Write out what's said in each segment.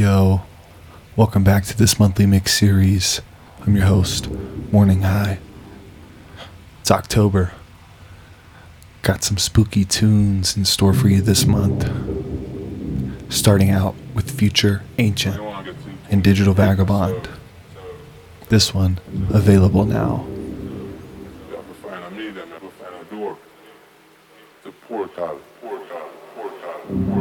Yo, welcome back to this monthly mix series. I'm your host, Morning High. It's October. Got some spooky tunes in store for you this month. Starting out with Future Ancient and Digital Vagabond. This one available now. portal, portal, portal, portal.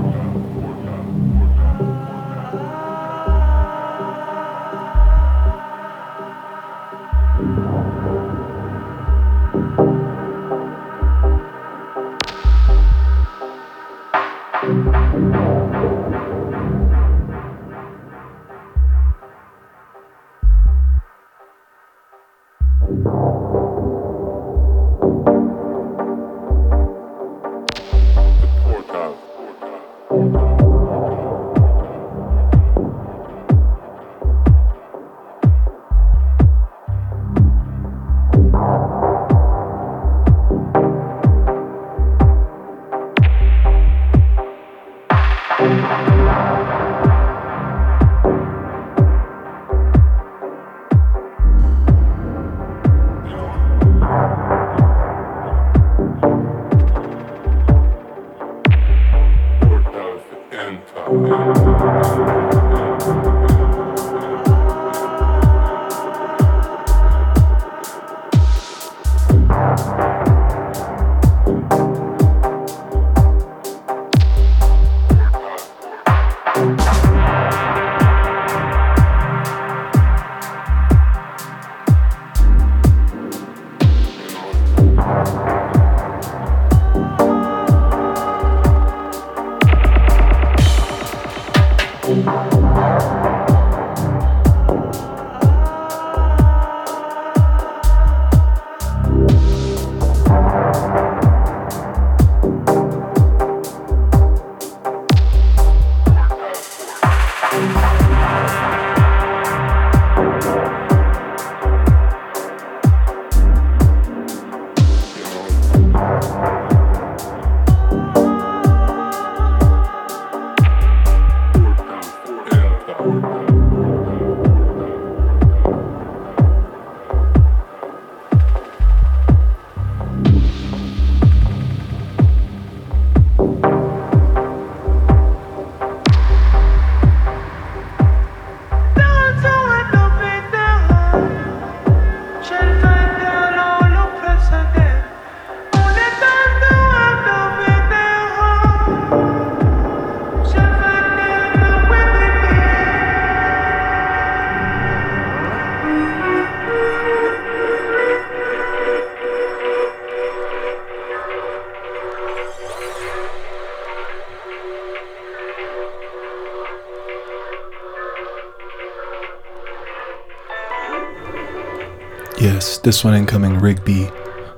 This one incoming Rygby,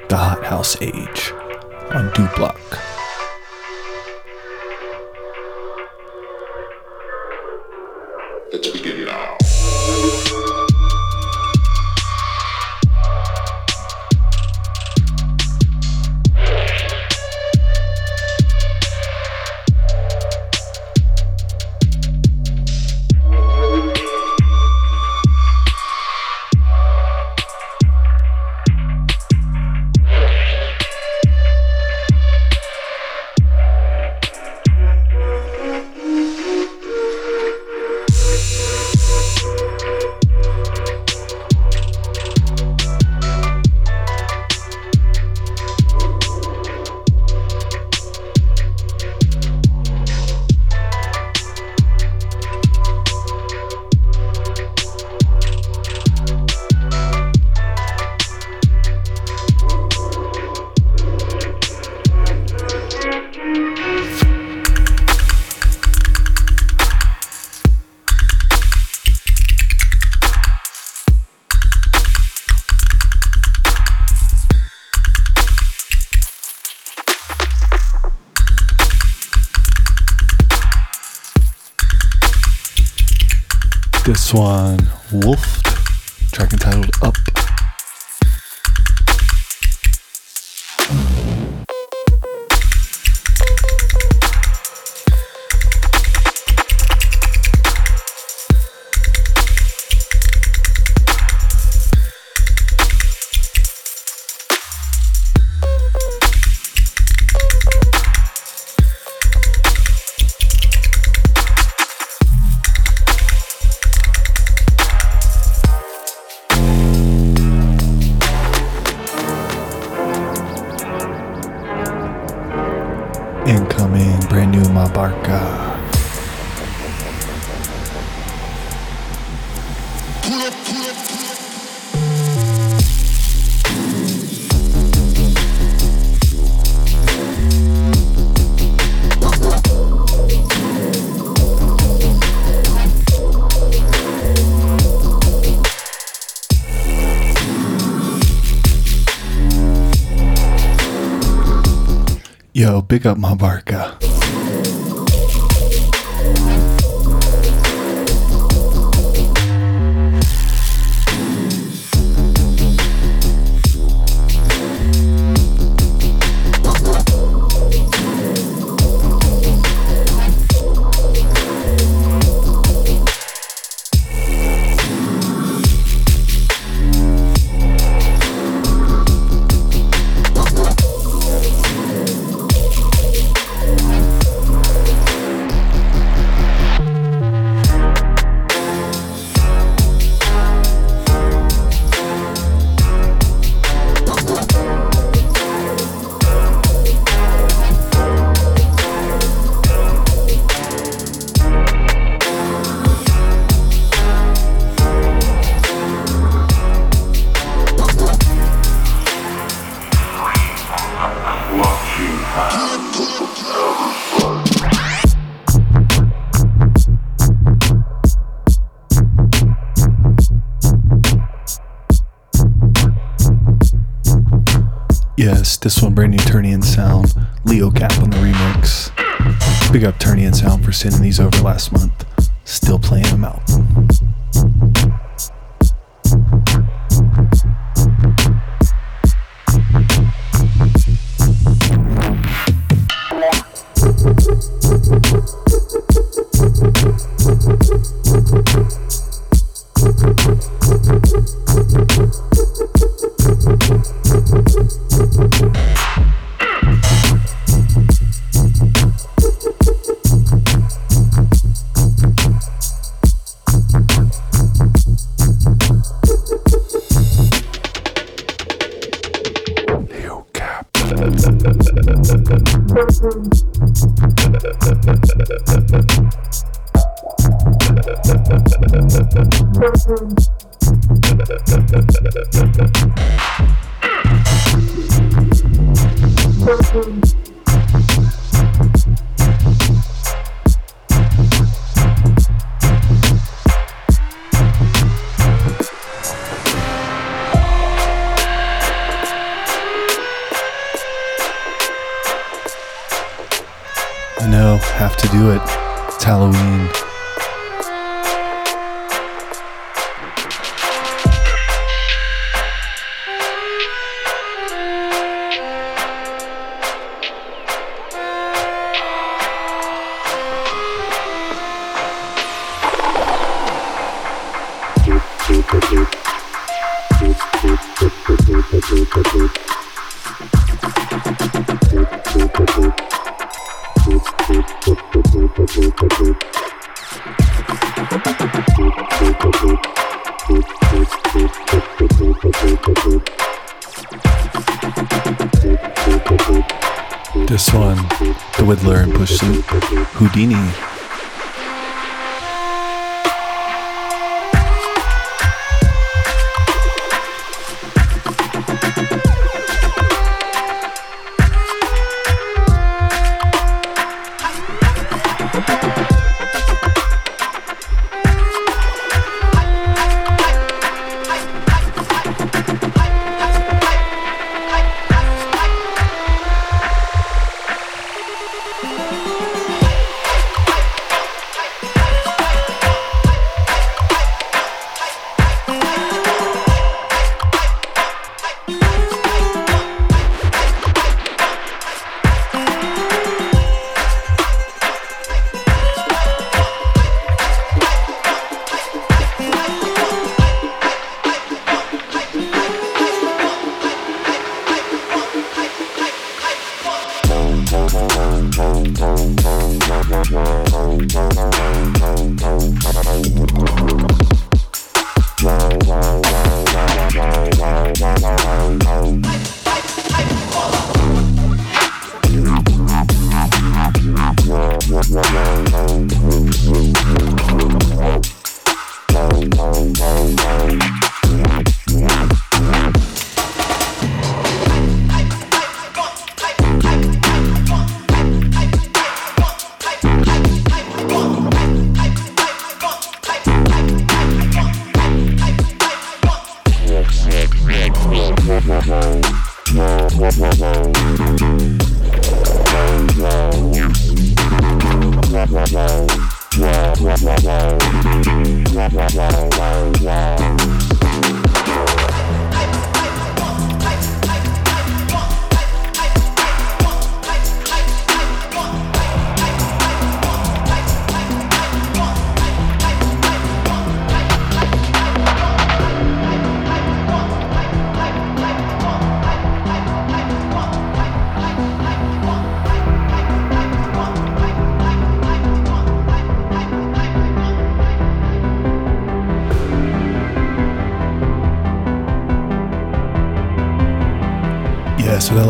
The Hot House Age on Duplock. One, Yo, big up Ma Barka. This one, The Widdler and Push Houdini.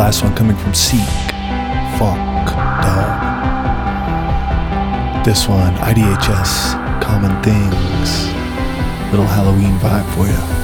Last one coming from Seek, Funk, Dog. This one, IDHS, Common Things. Little Halloween vibe for you.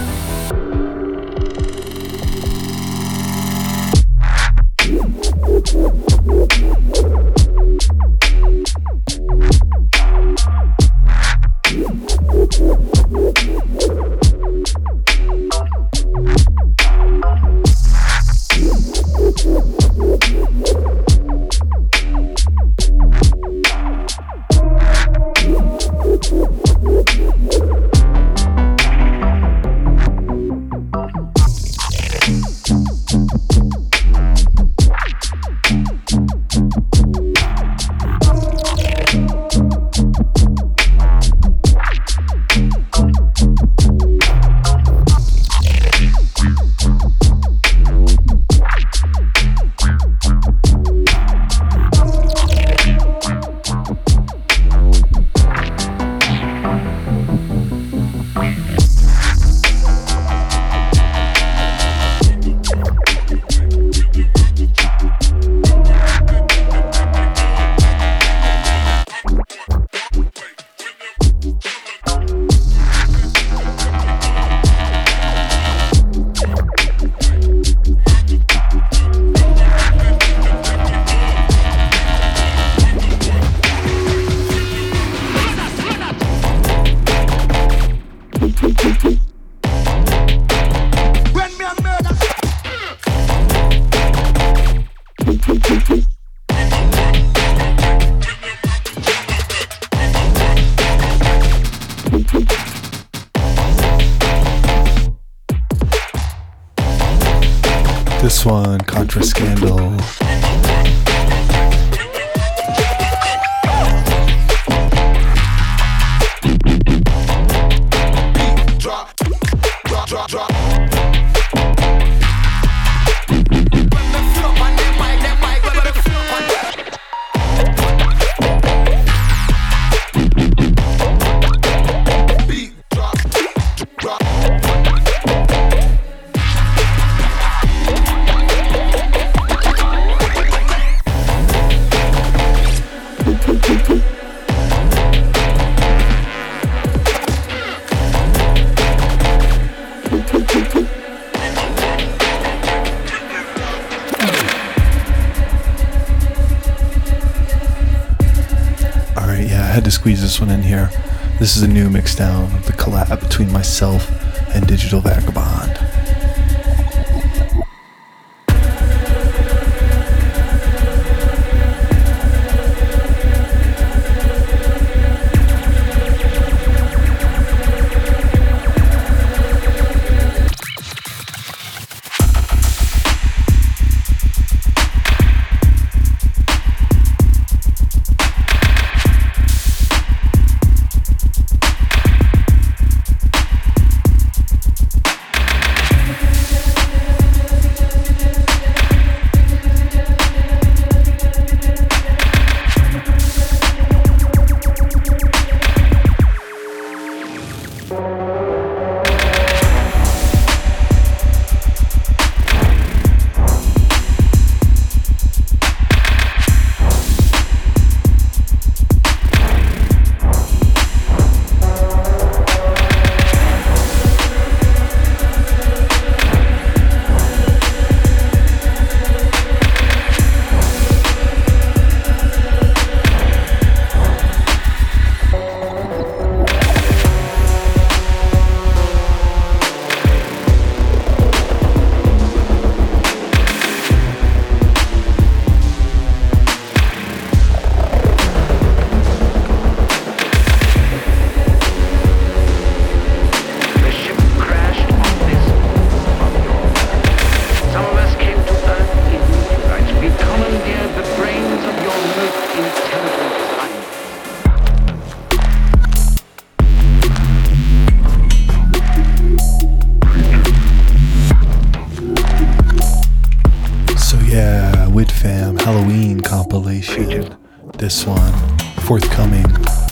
Compilation. This one, forthcoming,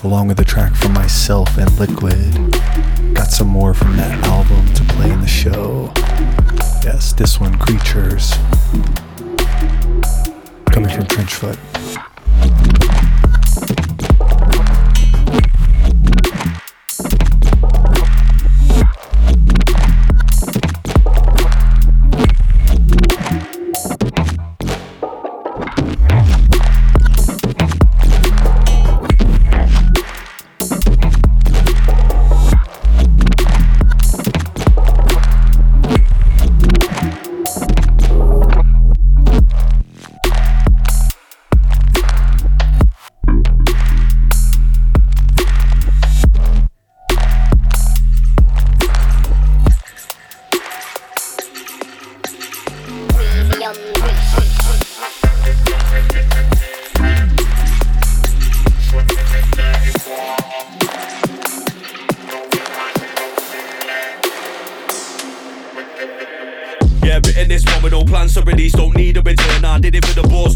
along with a track from myself and Lykwid. Got some more from that album to play in the show. Yes, this one, Creatures. coming from Trenchfoot. release, don't need a return. I did it for the boss,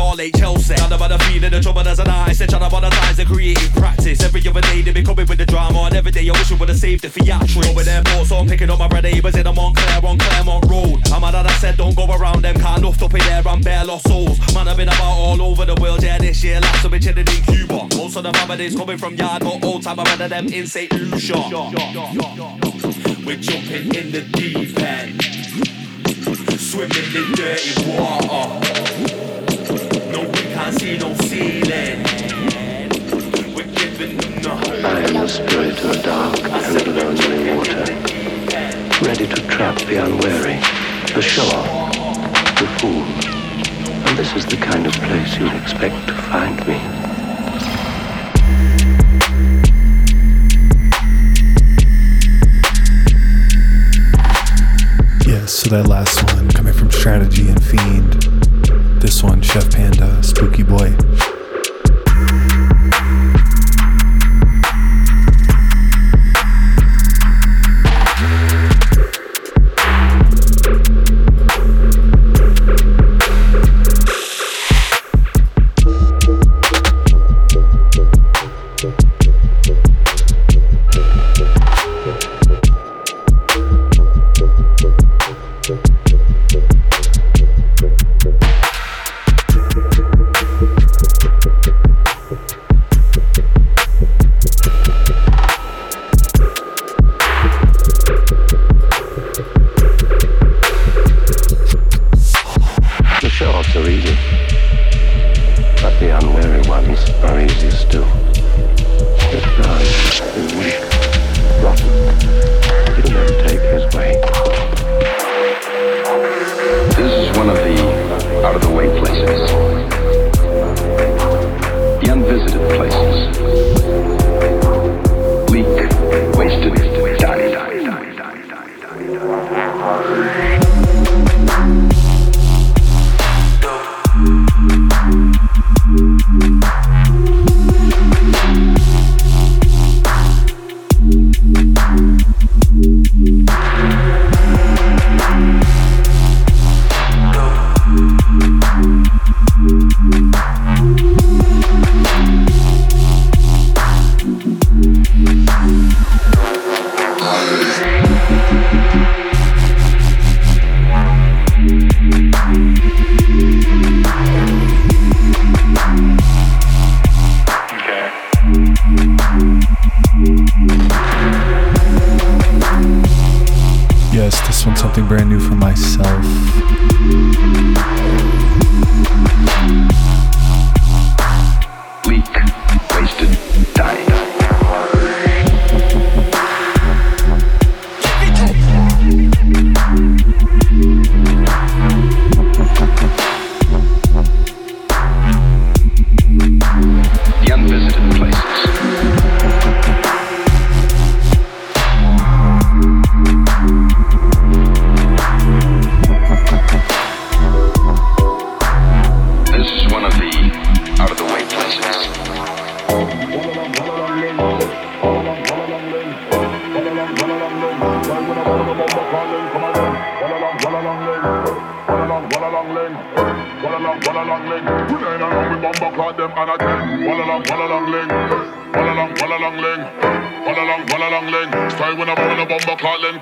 all ain't Chelsea. None about the feeling, the trouble as an they're trying to monetize the creative practice. Every other day they be coming with the drama, and every day I wish I would've saved the theatrics. Over there, so I'm picking up my red neighbours in a Montclair on Claremont Road. I'm mad that said don't go around them, can't enough up in there and bare lost souls. Man, I've been about all over the world, yeah, this year last I've been chilling in Cuba. Most of the families coming from yard, but old time I read them in St. Lucia. We're jumping in the deep end, swimming in dirty water. No, we can't see no ceiling. We're giving nothing. I am the spirit of the dark and the lonely water, ready to trap the unwary, the sure, the fool. And this is the kind of place you'd expect to find me. Yes, so that last one coming from Strategy and Fiend. This one, Chef Panda, Spooky Boi.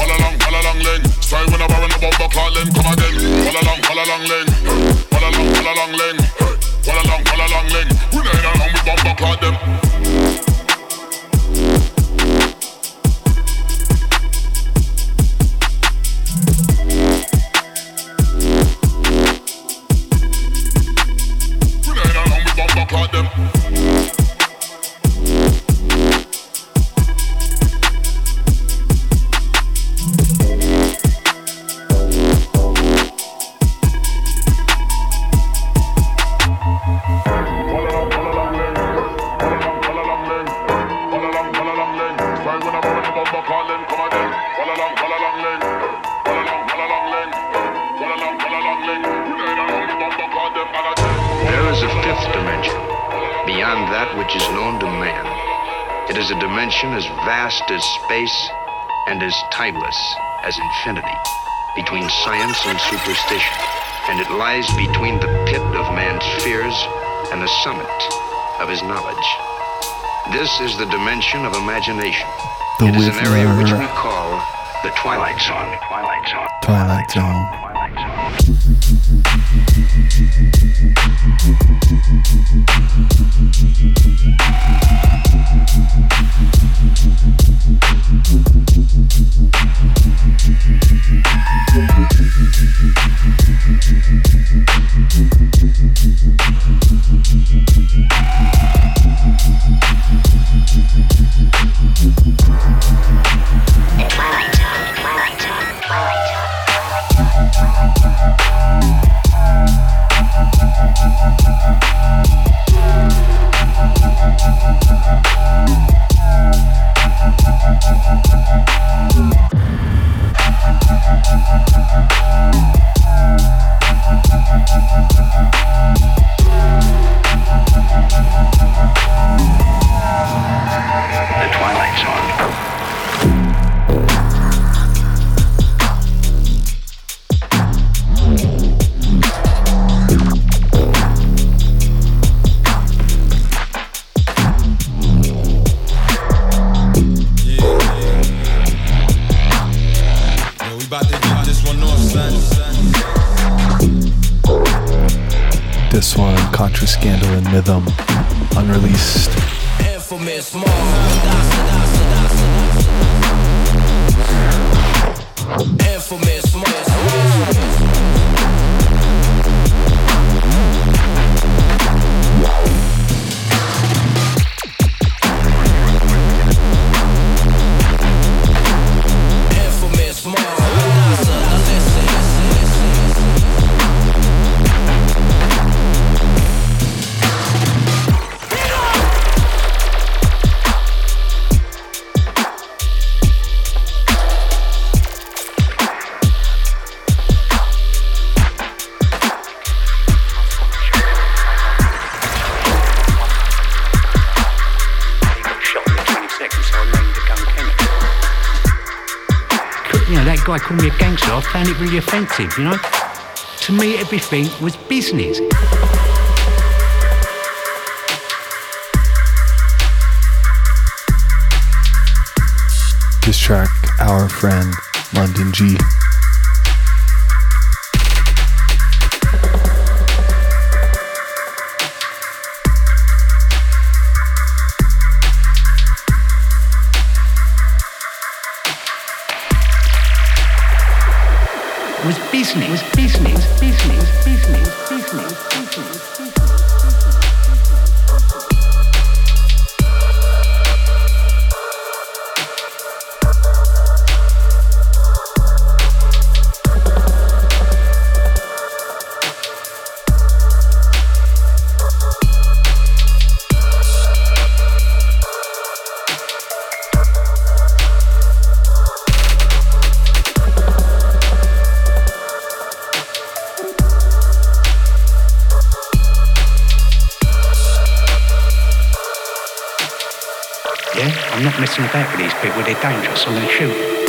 All along, all along lane. Sorry when I'm worrying about the clock lane. Come again. All along, all along lane. All along, all along lane. All along, all along lane. We ain't along with bomb the clock them. Them. Vast as space and as timeless as infinity, between science and superstition, and it lies between the pit of man's fears and the summit of his knowledge. This is the dimension of imagination. The it is an area which we call the Twilight Zone. Twilight Zone. Twilight Zone. Mm-hmm. this one, Contra Scandal and Mythmn, unreleased. Infamous, found it really offensive, you know? To me, everything was business. This track, Hour Friend, London G. business, business, business, business, business, business. I'm not about with these people. They're dangerous. I'm going to shoot.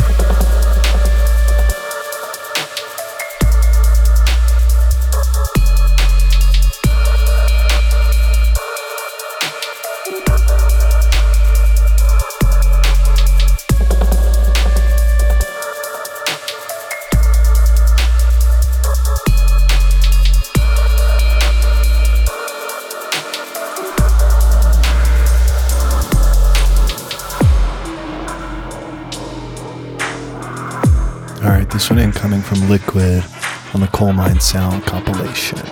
Lykwid on the Coal Mine Sound compilation.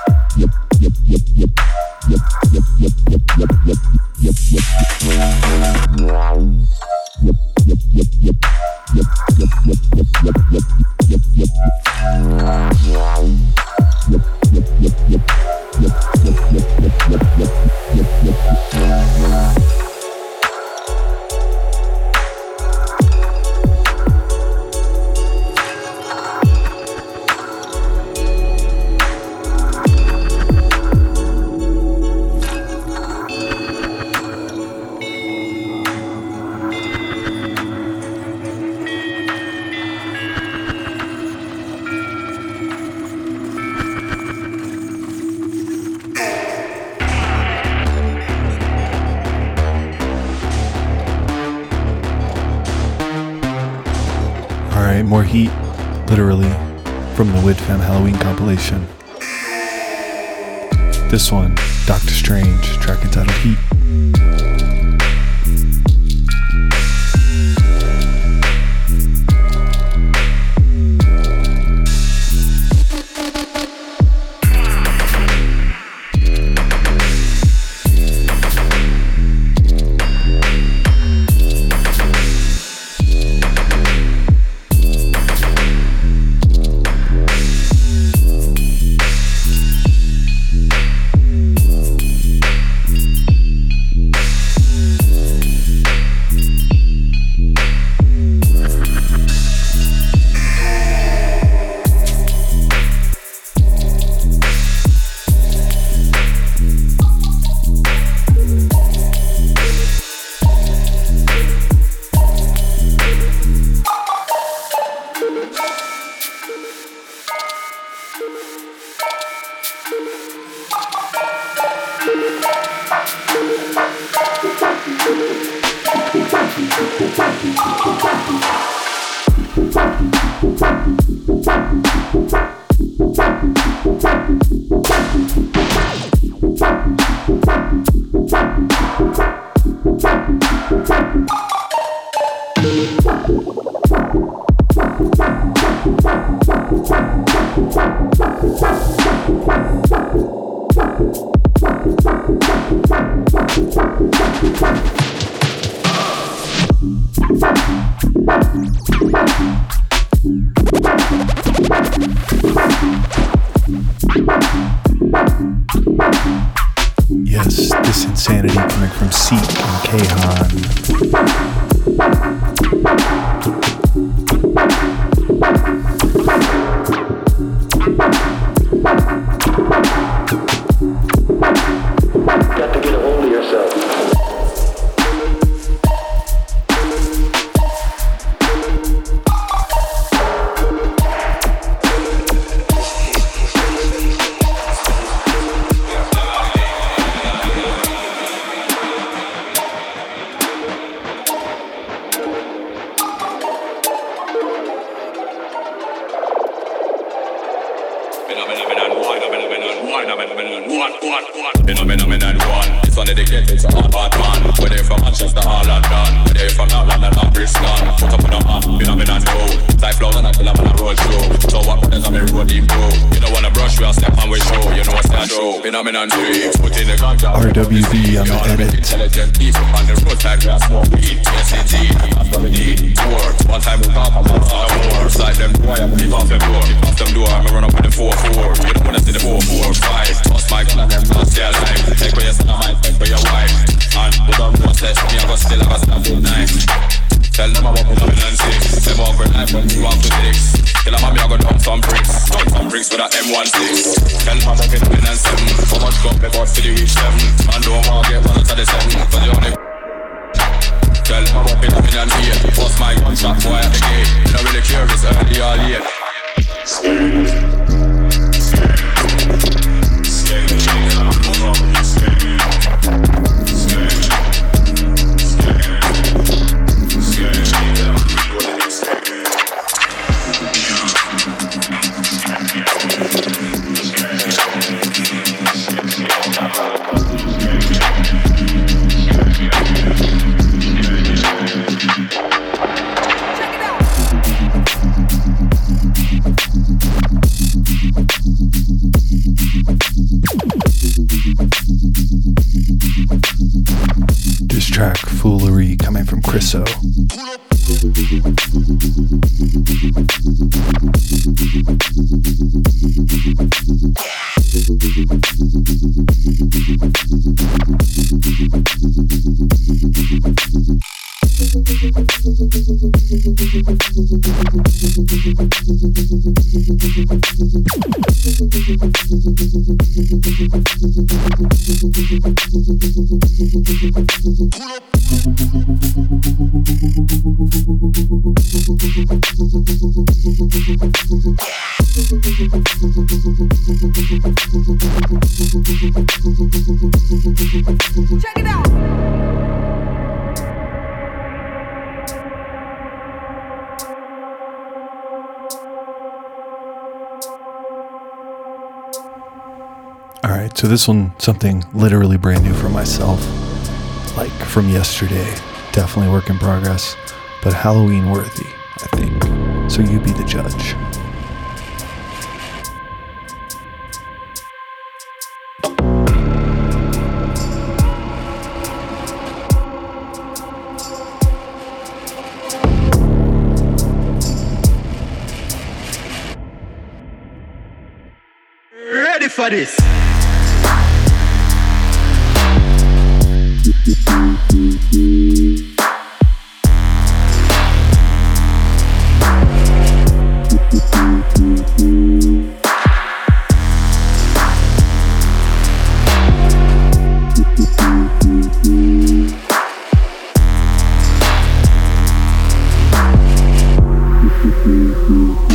All from the Widfam Halloween compilation. This one, Docta Strange, track entitled Heat. Seat and Kayhun. Thank you. So this one, something literally brand new for myself, like from yesterday. Definitely work in progress, but Halloween worthy, I think. So you be the judge. for this. Mm-hmm.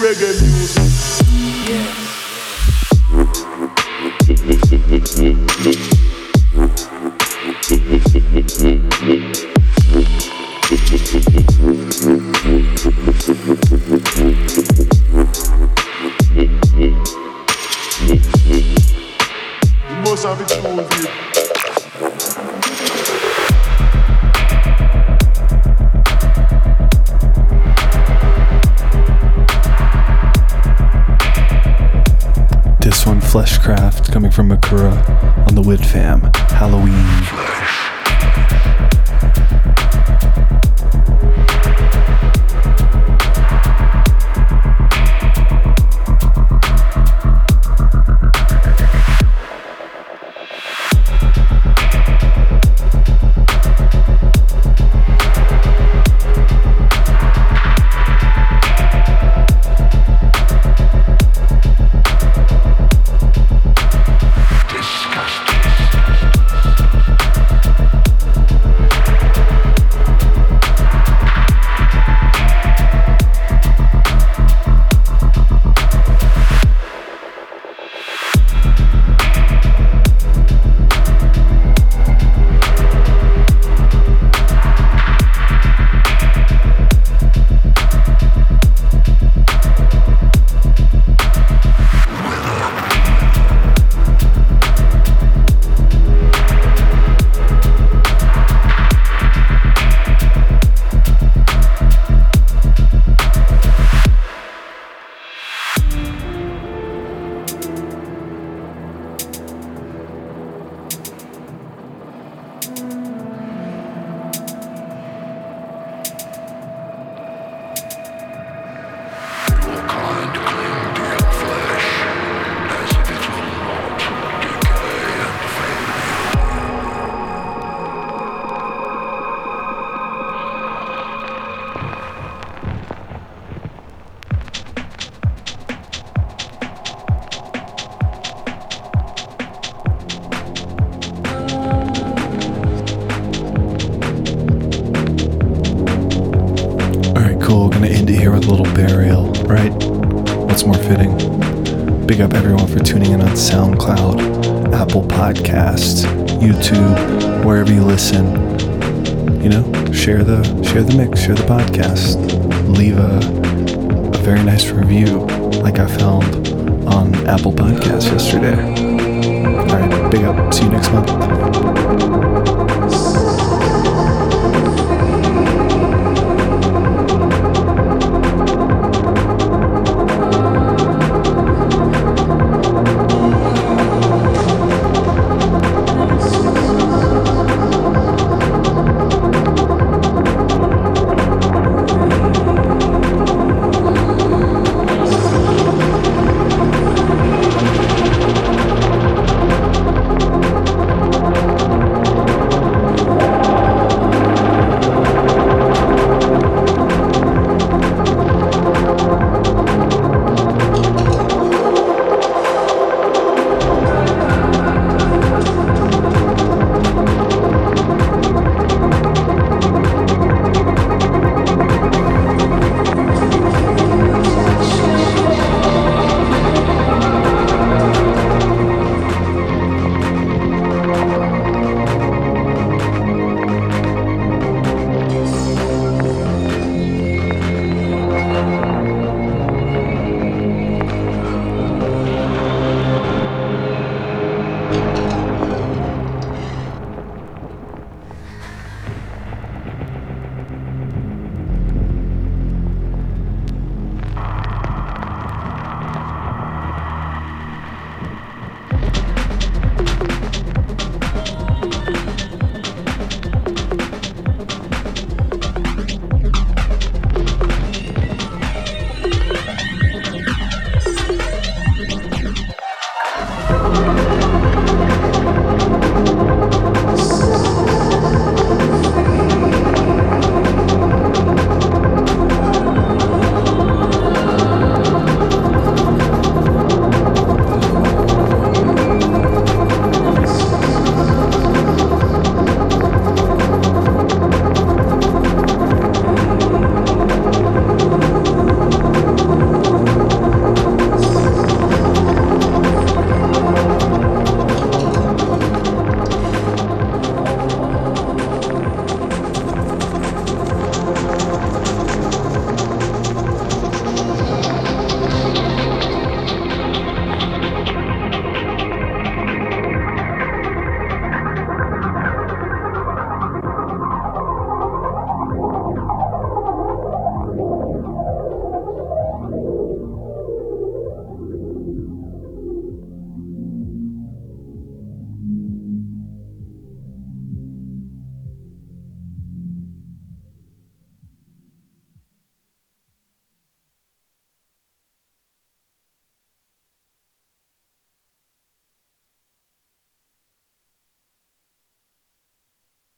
reggae music. Yeah. Fleshcraft coming from Makua on the Widfam Halloween. Share the podcast. Leave a a very nice review, like I found on Apple Podcasts yesterday. All right, big up. See you next month.